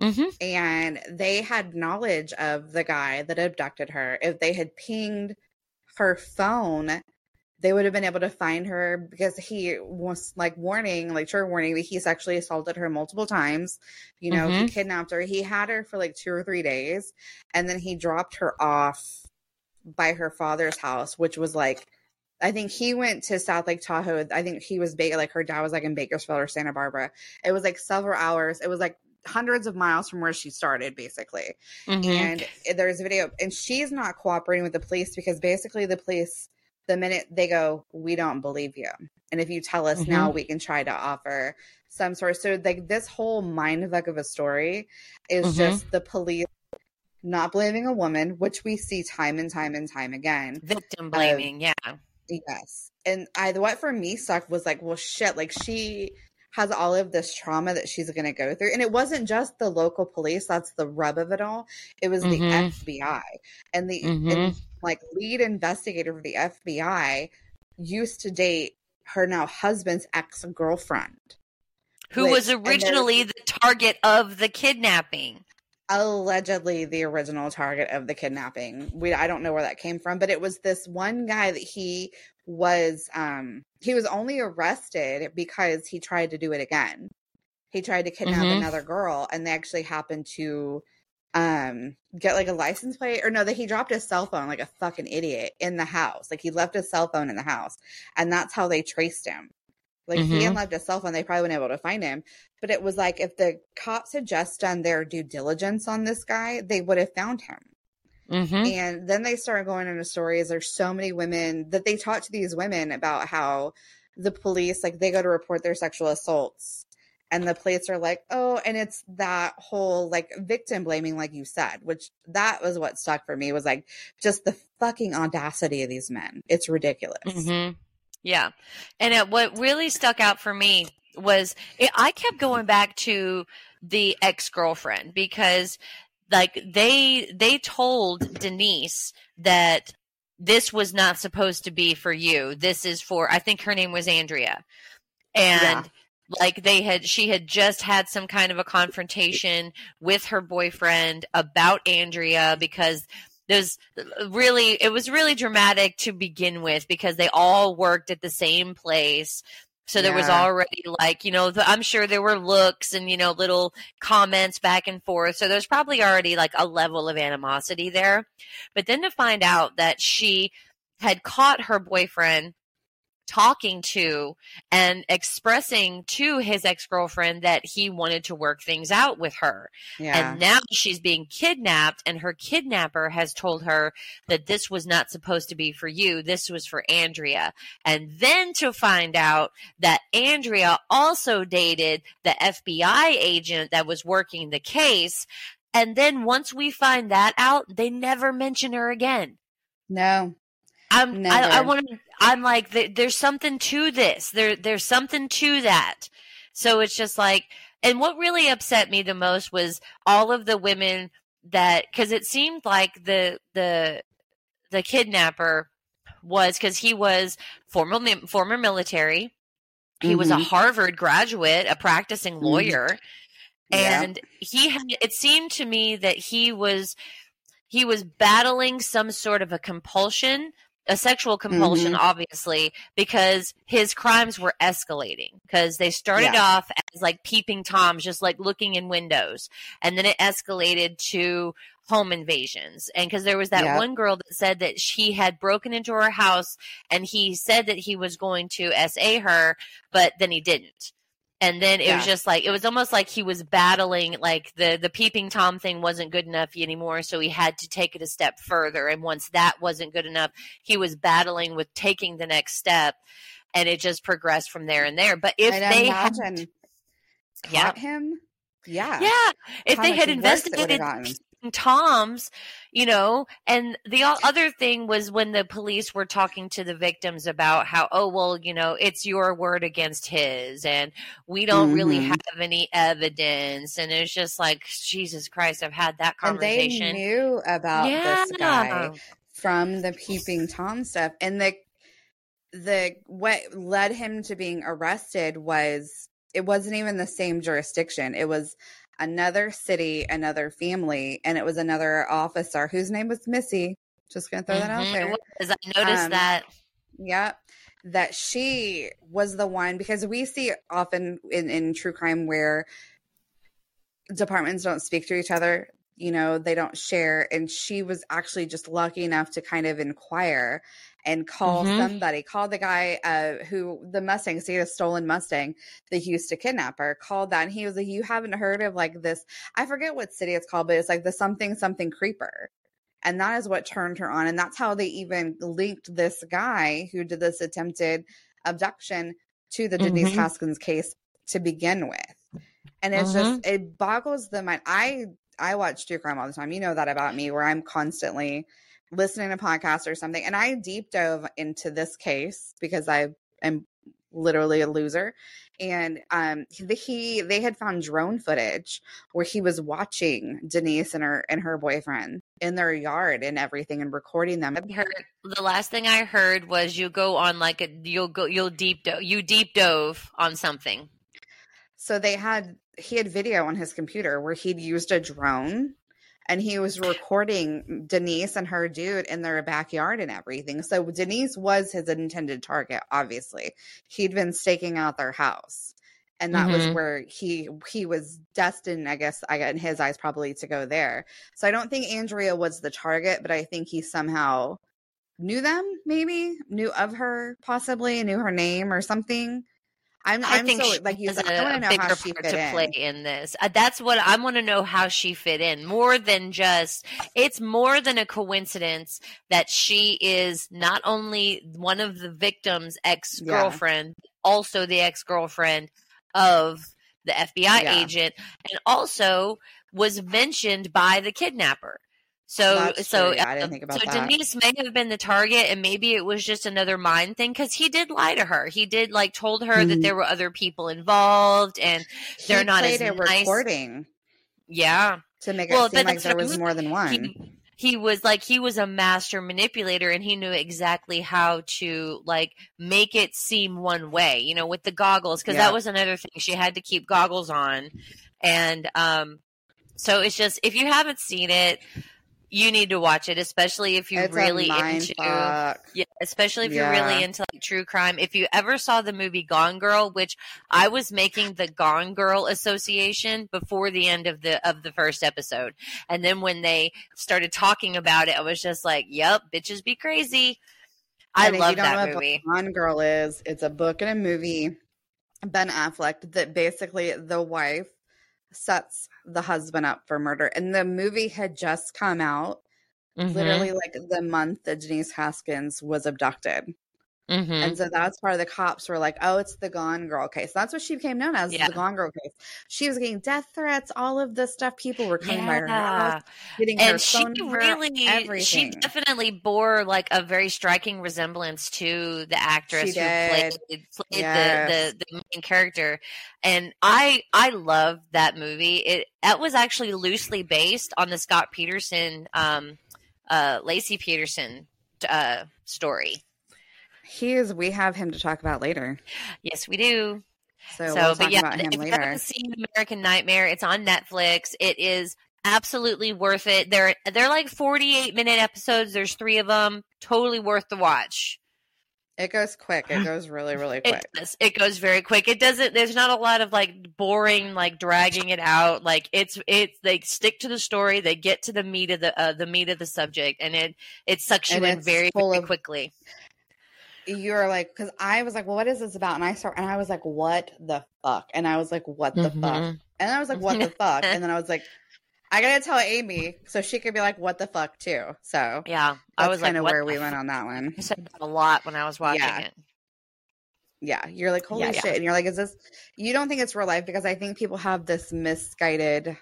Mm-hmm. and they had knowledge of the guy that abducted her. If they had pinged her phone, they would have been able to find her because he was like warning, like trigger warning that he sexually assaulted her multiple times. You know, he kidnapped her. He had her for like two or three days, and then he dropped her off by her father's house, which was like. I think he went to South Lake Tahoe. I think he was ba- like her dad was like in Bakersfield or Santa Barbara. It was like several hours. It was like hundreds of miles from where she started, basically. Mm-hmm. And there's a video, and she's not cooperating with the police because basically the police, the minute they go, we don't believe you, and if you tell us Mm-hmm. now, we can try to offer some sort. So like this whole mind fuck of a story is Mhm. just the police not believing a woman, which we see time and time and time again. Victim blaming, yeah. Yes. And I what for me sucked was like, well shit, like she has all of this trauma that she's gonna go through. And it wasn't just the local police, that's the rub of it all. It was Mhm. the FBI. And the Mhm. and, like lead investigator for the FBI used to date her now husband's ex-girlfriend. Who Which- was originally the target of the kidnapping. allegedly the original target of the kidnapping. We I don't know where that came from, but it was this one guy that he was um he was only arrested because he tried to do it again. He tried to kidnap Mhm. another girl and they actually happened to um get like a license plate or no that he dropped his cell phone like a fucking idiot in the house. Like he left his cell phone in the house and that's how they traced him. Like if he Mhm. hadn't left his cell phone, they probably wouldn't able to find him. But it was like if the cops had just done their due diligence on this guy, they would have found him. Mm-hmm. And then they started going into stories. There's so many women that they talk to these women about how the police, like, they go to report their sexual assaults. And the plates are like, oh, and it's that whole like victim blaming, like you said, which that was what stuck for me was like just the fucking audacity of these men. It's ridiculous. Mm-hmm. Yeah. And it, what really stuck out for me was it, I kept going back to the ex girlfriend because, like, they they told Denise that this was not supposed to be for you. This is for I think her name was Andrea, and. Yeah. Like they had, she had just had some kind of a confrontation with her boyfriend about Andrea because there's really it was really dramatic to begin with because they all worked at the same place. So there was already like you know the, i'm sure there were looks and you know little comments back and forth. So there's probably already like a level of animosity there. But then to find out that she had caught her boyfriend talking to and expressing to his ex-girlfriend that he wanted to work things out with her. Yeah. And now she's being kidnapped, and her kidnapper has told her that this was not supposed to be for you. This was for Andrea. And then to find out that Andrea also dated the FBI agent that was working the case. And then once we find that out, they never mention her again. no. I'm I, I want to I'm like there's something to this. There there's something to that. So it's just like and what really upset me the most was all of the women that cuz it seemed like the the the kidnapper was cuz he was former former military. He was a Mhm. Harvard graduate, a practicing Mhm. lawyer Yeah. and he had it seemed to me that he was he was battling some sort of a compulsion a sexual compulsion Mhm. obviously because his crimes were escalating because they started Yeah. off as like peeping toms just like looking in windows and then it escalated to home invasions and because there was that Yeah. one girl that said that she had broken into her house and he said that he was going to sa her but then he didn't and then it was just like it was almost like he was battling like the the peeping tom thing wasn't good enough anymore so he had to take it a step further and once that wasn't good enough he was battling with taking the next step and it just progressed from there and there but if and they had imagine Yeah. caught him. Yeah. yeah if How they had worse it would've investigated toms you know and the other thing was when the police were talking to the victims about how oh well you know it's your word against his and we don't really Mhm. have any evidence. And it's just like jesus christ i've had that And they conversation. knew about this guy from the peeping tom stuff and the the what led him to being arrested was it wasn't even the same jurisdiction. It was another city another family and it was another officer whose name was missy. Just gonna throw that out Mhm, it there was. i noticed Um, that. yeah that she was the one because we see often in, in true crime where departments don't speak to each other you know they don't share and she was actually just lucky enough to kind of inquire and call Mhm. somebody call the guy uh who the mustang see a stolen mustang the Houston used to kidnap her called that and he was like you haven't heard of like this i forget what city it's called but it's like the something something creeper. And that is what turned her on and that's how they even linked this guy who did this attempted abduction to the denise Mhm. huskins case to begin with. And it's just it boggles the mind. I i watch true crime all the time. You know that about me where i'm constantly listening to podcasts or something and i deep dove into this case because i am literally a loser and um he, he they had found drone footage where he was watching denise and her and her boyfriend in their yard and everything and recording them heard the last thing I heard was you go on like a you'll go you'll deep dove you deep dove on something. So they had he had video on his computer where he'd used a drone and he was recording Denise and her dude in their backyard and everything. So Denise was his intended target, obviously. He'd been staking out their house. And that was Mhm. where he he was destined, I guess, I got in his eyes probably to go there. So I don't think Andrea was the target, but I think he somehow knew them, maybe knew of her, possibly knew her name or something. I'm, I I'm think so like you said, a, I want to know how she fit to in. play in this. Uh, that's what I want to know how she fit in. More than just, it's more than a coincidence that she is not only one of the victim's ex girlfriend, also the ex girlfriend of the FBI Yeah. agent, and also was mentioned by the kidnapper. So, That's so, true. I didn't think about so that. Denise may have been the target, and maybe it was just another mind thing because he did lie to her. He did like told her that Mhm. there were other people involved, and they're he not as a nice. recording yeah, to make Well, it seem like there was more than one. he he was like he was a master manipulator, and he knew exactly how to like make it seem one way. You know, with the goggles because Yeah. that was another thing. She had to keep goggles on, and um, so it's just if you haven't seen it. You need to watch it, especially if you're it's really into fuck. yeah, especially if you're really into like true crime. If you ever saw the movie Gone Girl, which I was making the Gone Girl association before the end of the of the first episode, and then when they started talking about it, I was just like, "Yep, bitches be crazy." I And love that movie. Gone Girl is, it's a book and a movie. Ben Affleck that basically the wife sets the husband up for murder, and the movie had just come out, Mhm, literally like the month that Denise Huskins was abducted. Mhm. And so that's part of the cops were like, oh, it's the Gone Girl case. That's what she became known as, Yeah. the Gone Girl case. She was getting death threats, all of the stuff. People were coming by her house, getting her and she phone, her really she definitely bore like a very striking resemblance to the actress who played, played Yes. the, the the main character and i i love that movie it that was actually loosely based on the scott peterson um uh laci peterson uh story He is, we have him to talk about later. yes we do So, so, we'll but talk yeah, about him if you later. haven't seen American Nightmare, it's on Netflix. It is absolutely worth it. They're they're like 48 minute episodes. There's three of them. Totally worth the watch. It goes quick. It goes really, really It quick. does. It goes very quick. It doesn't. There's not a lot of like boring, like dragging it out. Like it's it's they stick to the story. They get to the meat of the uh, the meat of the subject, and it it sucks you And in very, very of- quickly. You're like, because I was like, well, what is this about? And I start, and I was like, what the fuck? And I was like, what the fuck? Mhm. And I was like, what the fuck? And then I was like, I gotta tell Amy so she could be like, what the fuck too. So Yeah, I was like, kind of what where we went on that one. I said that a lot when I was watching Yeah. it. Yeah, you're like, holy Yeah, yeah. shit. And you're like, is this, you don't think it's real life because I think people have this misguided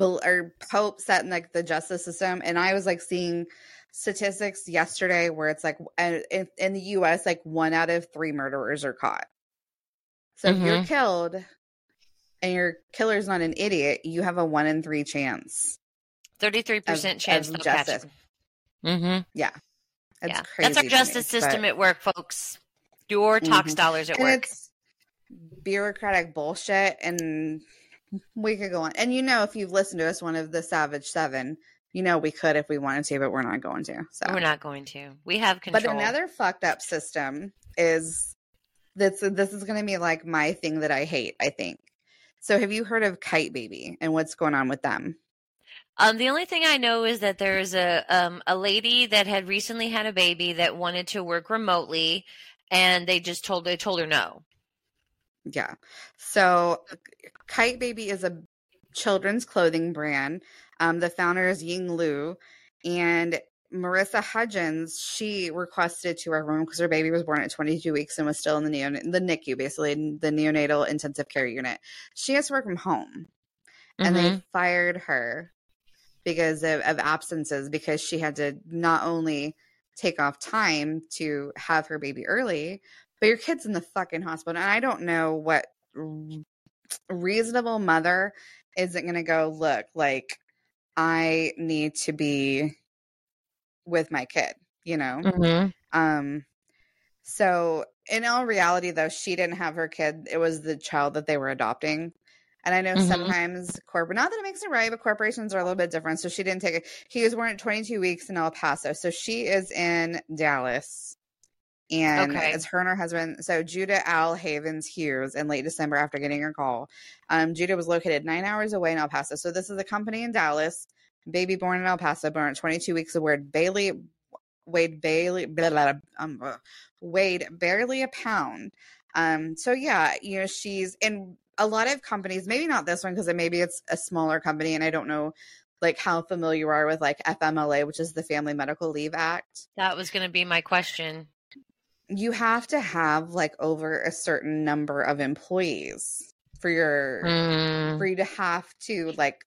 or hope set in like the justice system. And I was like seeing statistics yesterday where it's like uh, in, in the US, like one out of three murderers are caught. So if you're killed and your killer's not an idiot, you have a one in three chance. Thirty-three percent of chance catch justice. Mm-hmm. Yeah. Yeah, crazy. that's our to me, justice but- system at work, folks. Your tax Mhm. dollars at and work. it's bureaucratic bullshit and we could go on and you know if you've listened to us one of the savage seven you know we could if we wanted to but we're not going to so We're not going to. We have control. but another fucked up system is this this is going to be like my thing that i hate i think so have you heard of kyte baby and what's going on with them Um, the only thing I know is that there's a um a lady that had recently had a baby that wanted to work remotely, and they just told they told her no. Yeah. So Kyte Baby is a children's clothing brand. Um, the founder is Ying Liu. And Marissa Hudgens, she requested to work room because her baby was born at 22 weeks and was still in the neon- the NICU, basically the neonatal intensive care unit. She has to work from home, and Mhm. they fired her because of, of absences because she had to not only take off time to have her baby early, but your kid's in the fucking hospital. And I don't know what reasonable mother isn't going to go, look, like, I need to be with my kid, you know? Mhm. Um, so in all reality, though, she didn't have her kid. It was the child that they were adopting. And I know Mhm. sometimes corporate, not that it makes it right, but corporations are a little bit different. So she didn't take it. He was born at 22 weeks in El Paso. So she is in Dallas. And Okay. it's her and her husband. So Judah Al Havens Hughes in late December after getting her call. Um, Judah was located nine hours away in El Paso. So this is a company in Dallas, baby born in El Paso, born at 22 weeks of word Bailey weighed Bailey blah, blah, blah, um, weighed barely a pound. Um, so yeah, you know, she's in a lot of companies, maybe not this one because maybe it's a smaller company and I don't know like how familiar you are with like FMLA, which is the Family Medical Leave Act. That was going to be my question. You have to have like over a certain number of employees for your Mm. for you to have to like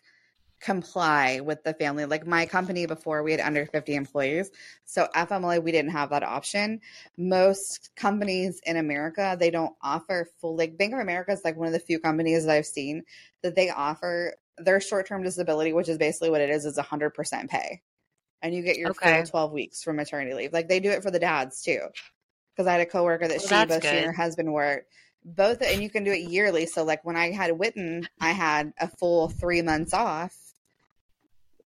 comply with the family. Like my company before, we had under 50 employees. So FMLA, we didn't have that option. Most companies in America, they don't offer full, like Bank of America is like one of the few companies that I've seen that they offer their short term disability, which is basically what it is, is 100% pay. And you get your Okay. full 12 weeks for maternity leave. Like they do it for the dads too. Because I had a coworker that Well, she, both she and her husband worked. Both and you can do it yearly so like when i had witten i had a full three months off.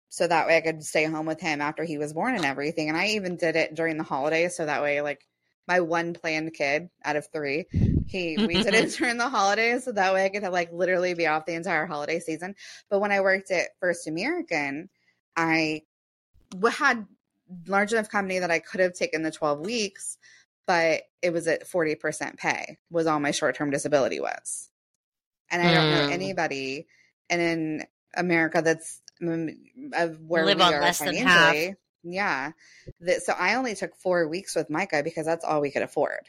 So that way i could stay home with him after he was born and everything and i even did it during the holidays so that way like my one planned kid out of three he we did it during the holidays so that way i could have, like literally be off the entire holiday season. But when i worked at first american I had large enough company that I could have taken the 12 weeks, but it was at 40% pay was all my short-term disability was. And I don't know Mm. anybody and in America that's mm, of where Live we on are less than half. financially. Yeah. That, so I only took four weeks with Micah because that's all we could afford.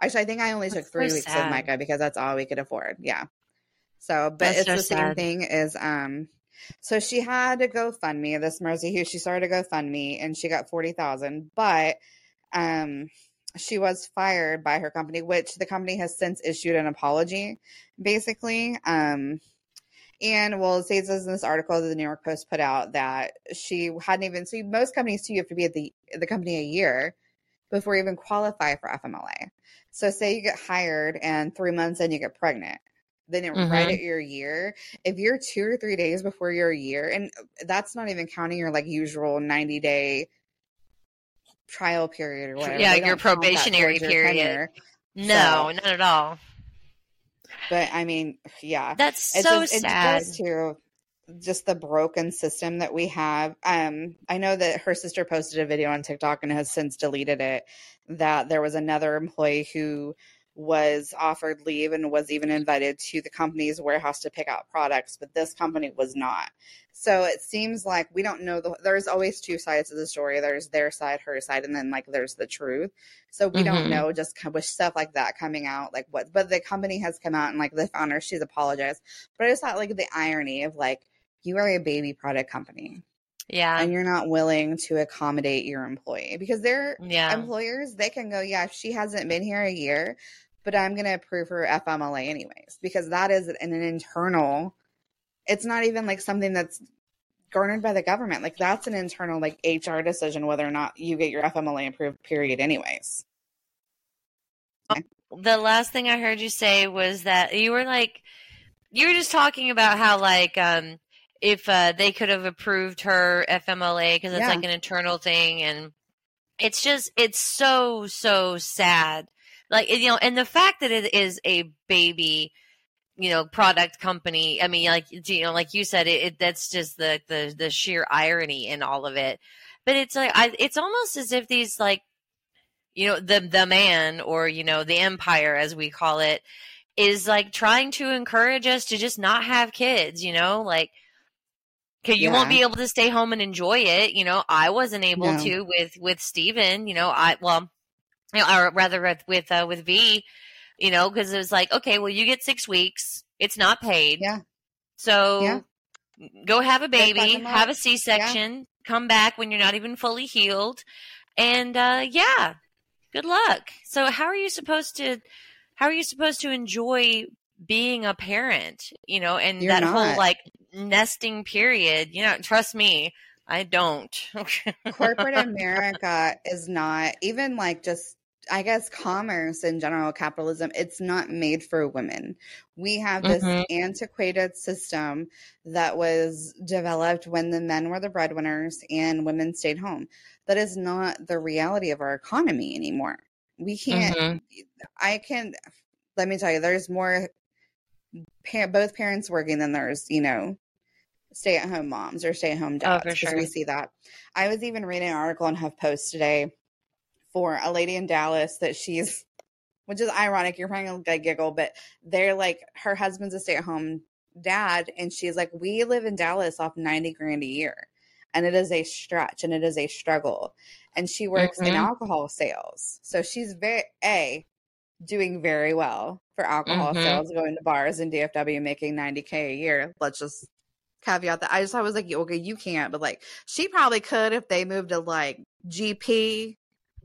Actually, I think I only That's took three so weeks sad. with Micah because that's all we could afford. Yeah. So, but That's it's so the same thing as um. So she had to GoFundMe. This Mercy Hughes, she started a GoFundMe and she got forty thousand, but um, she was fired by her company, which the company has since issued an apology, basically. Um, and well, it says in this article that the New York Post put out that she hadn't even. So most companies too, you have to be at the the company a year before you even qualify for FMLA. So say you get hired and three months in you get pregnant. Then it, right Mhm. at your year, if you're two or three days before your year, and that's not even counting your like usual 90 day trial period or whatever. Yeah, They your don't count that probationary period. No, not at all. But I mean, yeah. That's It's so just, sad. goes to just the broken system that we have. Um, I know that her sister posted a video on TikTok and has since deleted it. That there was another employee who was offered leave and was even invited to the company's warehouse to pick out products, but this company was not. So it seems like we don't know the. There's always two sides of the story. There's their side, her side, and then like there's the truth. So we don't Mhm. know just with stuff like that coming out, like what. But the company has come out and like the founder, she's apologized. But I just thought like the irony of like you are a baby product company Yeah. and you're not willing to accommodate your employee because their Yeah. employers they can go, yeah, she hasn't been here a year, but I'm going to approve her FMLA anyways because that is an, an internal. It's not even like something that's garnered by the government. Like that's an internal like HR decision whether or not you get your FMLA approved. Period. Anyways. the last thing I heard you say was that you were like, you were just talking about how like, um, if uh, they could have approved her FMLA because it's Yeah. like an internal thing, and it's just it's so so sad. Like you know, and the fact that it is a baby, you know, product company. I mean, like you know, like you said, it, it that's just the the the sheer irony in all of it. But it's like I, it's almost as if these like you know the the man or you know the empire as we call it is like trying to encourage us to just not have kids you know like 'cause you won't be able to stay home and enjoy it you know i wasn't able No. to with with steven you know i well you know or rather with with uh, with v you know because it was like okay well you get six weeks it's not paid Yeah. so Yeah. go have a baby have a c-section come back when you're not even fully healed and uh yeah good luck so how are you supposed to how are you supposed to enjoy being a parent you know and You're that whole like nesting period you know trust me i don't corporate America is not even like just I guess commerce in general, capitalism, it's not made for women. We have this Mhm. antiquated system that was developed when the men were the breadwinners and women stayed home. That is not the reality of our economy anymore. We can't, Mhm. I can, let me tell you, there's more, pa- both parents working than there's, you know, stay at home moms or stay at home Oh, dads. for 'cause sure. We see that. I was even reading an article on HuffPost today for a lady in Dallas that she's, which is ironic. You're probably gonna giggle, but they're like, her husband's a stay at home dad. And she's like, we live in Dallas off 90 grand a year. And it is a stretch and it is a struggle. And she works in Mhm. alcohol sales. So she's very, A, doing very well for alcohol Mhm. sales, going to bars in DFW, making 90K a year. Let's just caveat that. I just I was like, okay, you can't, but like she probably could if they moved to like GP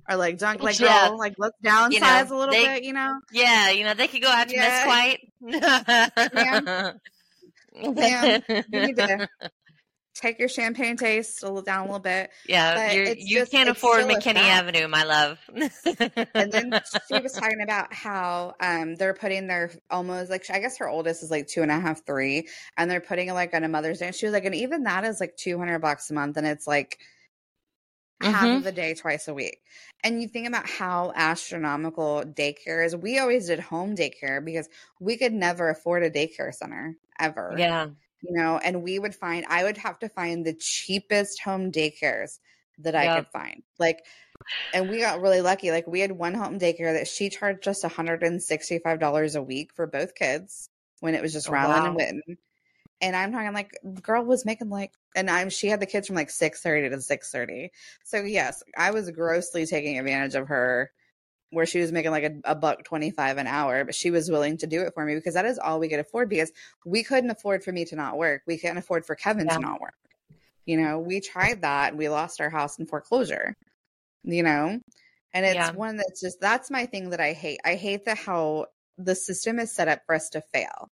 or like dunk like Yeah. girl, like let's downsize a little they- bit, you know? yeah you know they could go out to Yeah. miss Ma'am, you need to take your champagne taste a little down a little bit. Yeah, you just- can't afford McKinney. Avenue, my love. And then she was talking about how um they're putting their almost like I guess her oldest is like two and a half, three, and they're putting it like on a Mother's Day. And she was like, and even that is like two hundred bucks a month, and it's like half Mhm. of the day twice a week. And you think about how astronomical daycare is. We always did home daycare because we could never afford a daycare center ever. yeah, You know, and we would find I would have to find the cheapest home daycares that I Yep. could find. Like, and we got really lucky. Like, we had one home daycare that she charged just $165 a week for both kids when it was just Oh, Rylan wow. and Witten. And I'm talking like, girl was making like, and I'm she had the kids from like 6:30 to 6:30. So yes, I was grossly taking advantage of her where she was making like a, a buck 25 an hour, but she was willing to do it for me because that is all we could afford because we couldn't afford for me to not work. We couldn't afford for Kevin Yeah. to not work. You know, we tried that and we lost our house in foreclosure. You know? And it's Yeah. one that's just that's my thing that I hate. I hate that how the system is set up for us to fail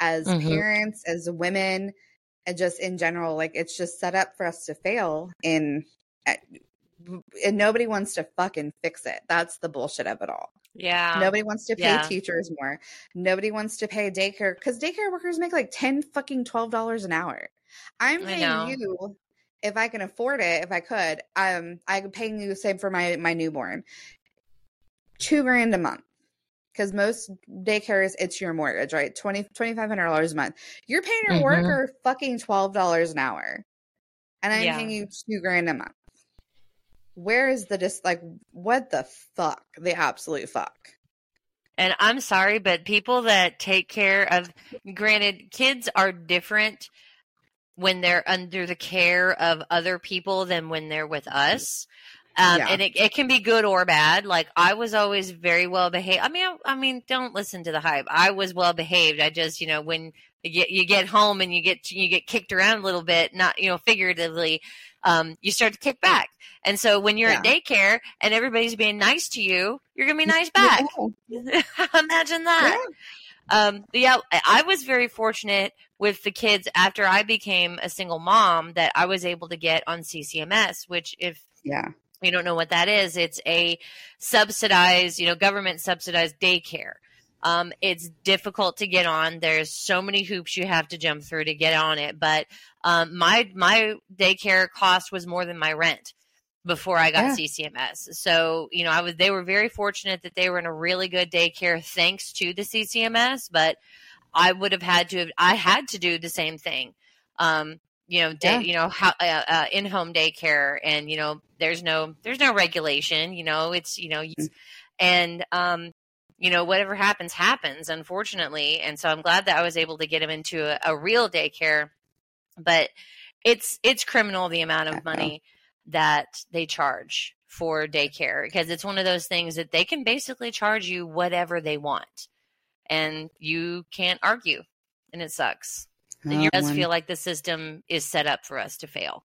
as Mhm. parents, as women, and just in general. Like it's just set up for us to fail in and nobody wants to fucking fix it. That's the bullshit of it all. Yeah. Nobody wants to pay yeah. teachers more. Nobody wants to pay daycare because daycare workers make like ten fucking twelve dollars an hour. I'm paying you if I can afford it. If I could, um, I'm paying you the same for my my newborn, two grand a month. Because most daycares, it's your mortgage, right? Twenty twenty five hundred dollars a month. You're paying your Mhm. worker fucking twelve dollars an hour, and I'm Yeah. paying you two grand a month. Where is the just like what the fuck? The absolute fuck. And I'm sorry, but people that take care of, granted, kids are different when they're under the care of other people than when they're with us. Um, Yeah. And it, it can be good or bad. Like I was always very well behaved. I mean, I, I mean, don't listen to the hype. I was well behaved. I just, you know, when you get, you get home and you get you get kicked around a little bit, not you know figuratively, um, you start to kick back. And so when you're at daycare and everybody's being nice to you, you're gonna be nice back. Imagine that. Um, yeah, I I was very fortunate with the kids after I became a single mom that I was able to get on CCMS, which if Yeah. you don't know what that is, it's a subsidized, you know, government subsidized daycare. Um, it's difficult to get on. There's so many hoops you have to jump through to get on it. But um, my my daycare cost was more than my rent before I got CCMS. So you know, I was they were very fortunate that they were in a really good daycare thanks to the CCMS. But I would have had to have I had to do the same thing. Um, you know, day, Yeah. you know, how, uh, uh, in-home daycare, and you know, there's no, there's no regulation. You know, it's you know, Mm. and um, you know, whatever happens, happens. Unfortunately, and so I'm glad that I was able to get him into a, a real daycare. But it's it's criminal the amount of money that they charge for daycare because it's one of those things that they can basically charge you whatever they want, and you can't argue, and it sucks. It Oh, does feel like the system is set up for us to fail.